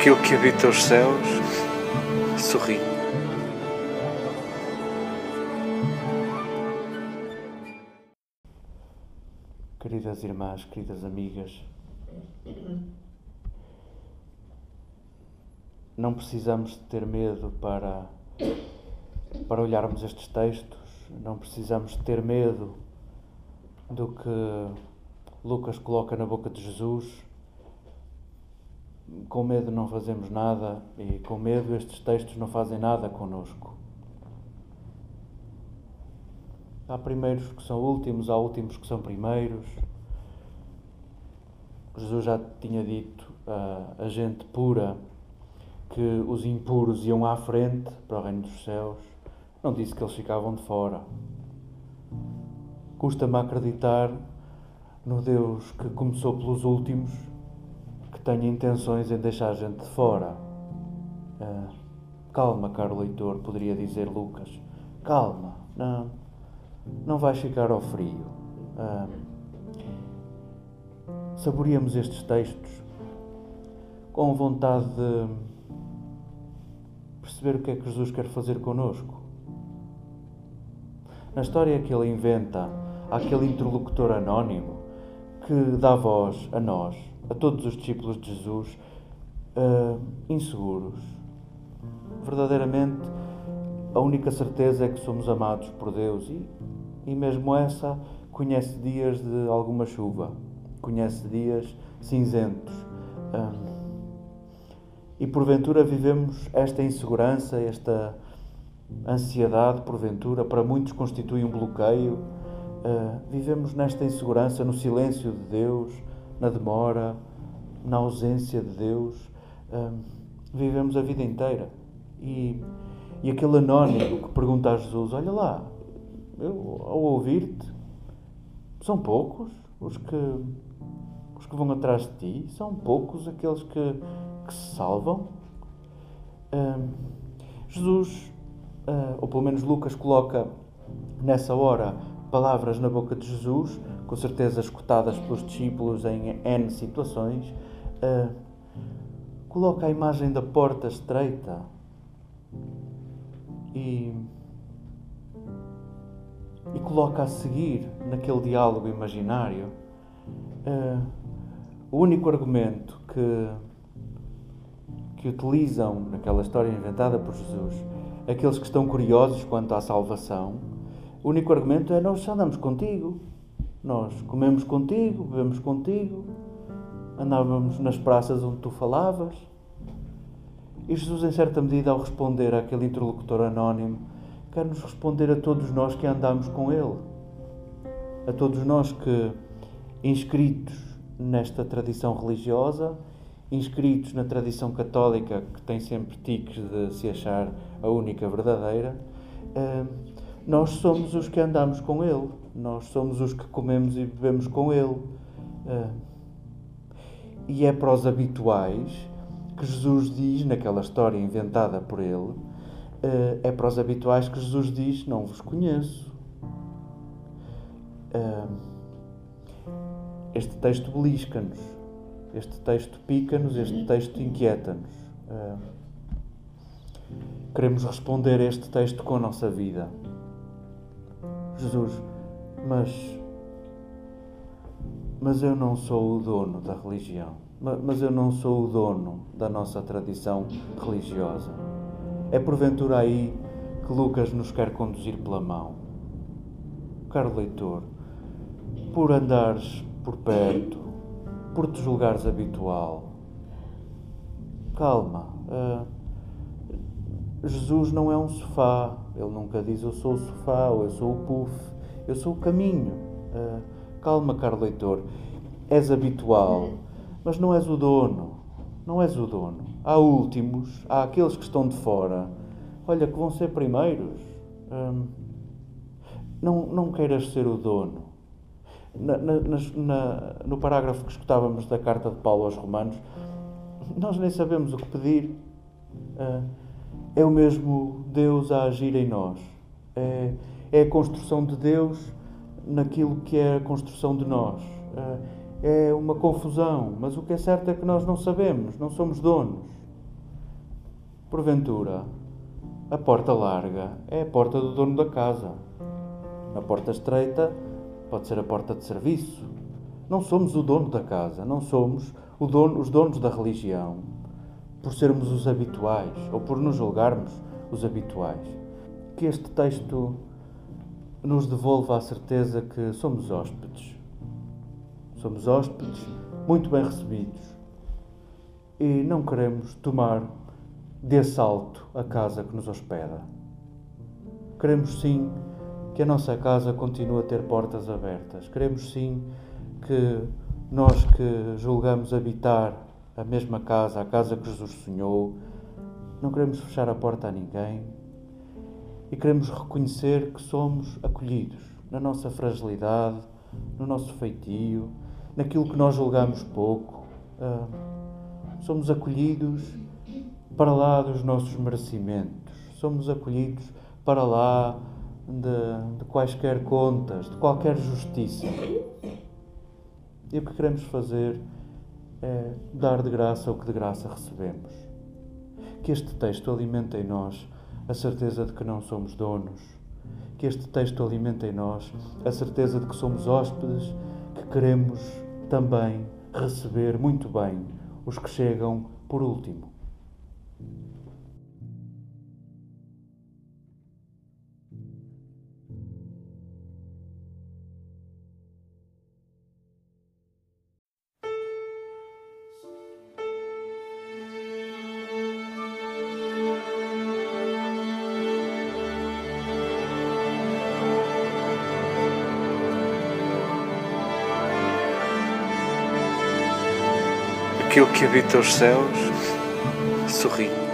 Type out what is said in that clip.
aquilo que habita os céus sorri. Queridas irmãs, queridas amigas, não precisamos de ter medo para, para olharmos estes textos, não precisamos de ter medo do que Lucas coloca na boca de Jesus com medo não fazemos nada e com medo estes textos não fazem nada conosco. Há primeiros que são últimos, há últimos que são primeiros. Jesus já tinha dito a, a gente pura que os impuros iam à frente para o reino dos céus. Não disse que eles ficavam de fora. Custa-me acreditar no Deus que começou pelos últimos que tenha intenções em deixar a gente de fora. Ah, calma, caro leitor, poderia dizer Lucas. Calma, não, não vais ficar ao frio. Ah, saboreamos estes textos com vontade de perceber o que é que Jesus quer fazer conosco. Na história que ele inventa, há aquele interlocutor anónimo que dá voz a nós a todos os discípulos de Jesus uh, inseguros. Verdadeiramente, a única certeza é que somos amados por Deus e, e mesmo essa conhece dias de alguma chuva, conhece dias cinzentos. Uh, e porventura vivemos esta insegurança, esta ansiedade, porventura, para muitos constitui um bloqueio. Uh, vivemos nesta insegurança, no silêncio de Deus, na demora, na ausência de Deus, hum, vivemos a vida inteira. E, e aquele anónimo que pergunta a Jesus: Olha lá, eu, ao ouvir-te, são poucos os que, os que vão atrás de ti, são poucos aqueles que, que se salvam. Hum, Jesus, uh, ou pelo menos Lucas, coloca nessa hora palavras na boca de Jesus com certeza escutadas pelos discípulos em N situações, uh, coloca a imagem da porta estreita e, e coloca a seguir naquele diálogo imaginário uh, o único argumento que, que utilizam naquela história inventada por Jesus aqueles que estão curiosos quanto à salvação. O único argumento é: Nós andamos contigo. Nós comemos contigo, bebemos contigo, andávamos nas praças onde tu falavas. E Jesus, em certa medida, ao responder àquele interlocutor anónimo, quer nos responder a todos nós que andamos com Ele, a todos nós que, inscritos nesta tradição religiosa, inscritos na tradição católica, que tem sempre tiques de se achar a única verdadeira, eh, nós somos os que andamos com Ele nós somos os que comemos e bebemos com Ele. E é para os habituais que Jesus diz, naquela história inventada por Ele, uh, é para os habituais que Jesus diz: Não vos conheço. Uh, este texto belisca-nos, este texto pica-nos, este texto inquieta-nos. queremos responder a este texto com a nossa vida. Jesus, mas mas eu não sou o dono da religião, mas eu não sou o dono da nossa tradição religiosa. É porventura aí que Lucas nos quer conduzir pela mão. Caro leitor, por andares por perto, por te julgares habitual, calma. Uh, Jesus não é um sofá, ele nunca diz eu sou o sofá ou eu sou o puff eu sou o caminho. Uh, calma, caro leitor. És habitual, mas não és o dono. Não és o dono. Há últimos, há aqueles que estão de fora. Olha, que vão ser primeiros. Um, não, não queiras ser o dono. Na, na, na, no parágrafo que escutávamos da carta de Paulo aos Romanos, nós nem sabemos o que pedir. Uh, é o mesmo Deus a agir em nós. É, é a construção de Deus naquilo que é a construção de nós. Eh, é uma confusão, mas o que é certo é que nós não sabemos, não somos donos. Porventura, a porta larga é a porta do dono da casa. A porta estreita pode ser a porta de serviço. Não somos o dono da casa, não somos dono, os donos da religião, por sermos os habituais ou por nos julgarmos os habituais. Que este texto nos devolva a certeza que somos hóspedes. Somos hóspedes muito bem recebidos e não queremos tomar de assalto a casa que nos hospeda. Queremos sim que a nossa casa continue a ter portas abertas. Queremos sim que nós que julgamos habitar a mesma casa, a casa que Jesus sonhou, não queremos fechar a porta a ninguém e queremos reconhecer que somos acolhidos na nossa fragilidade, no nosso feitio, naquilo que nós julgamos pouco. Uh, somos acolhidos para lá dos nossos merecimentos, somos acolhidos para lá de, de quaisquer contas, de qualquer justiça. E o que queremos fazer é dar de graça o que de graça recebemos. Que este texto alimente em nós a certeza de que não somos donos. Que este texto alimente em nós a certeza de que somos hóspedes, que queremos também receber muito bem os que chegam por último. Aquilo que habita os céus sorri.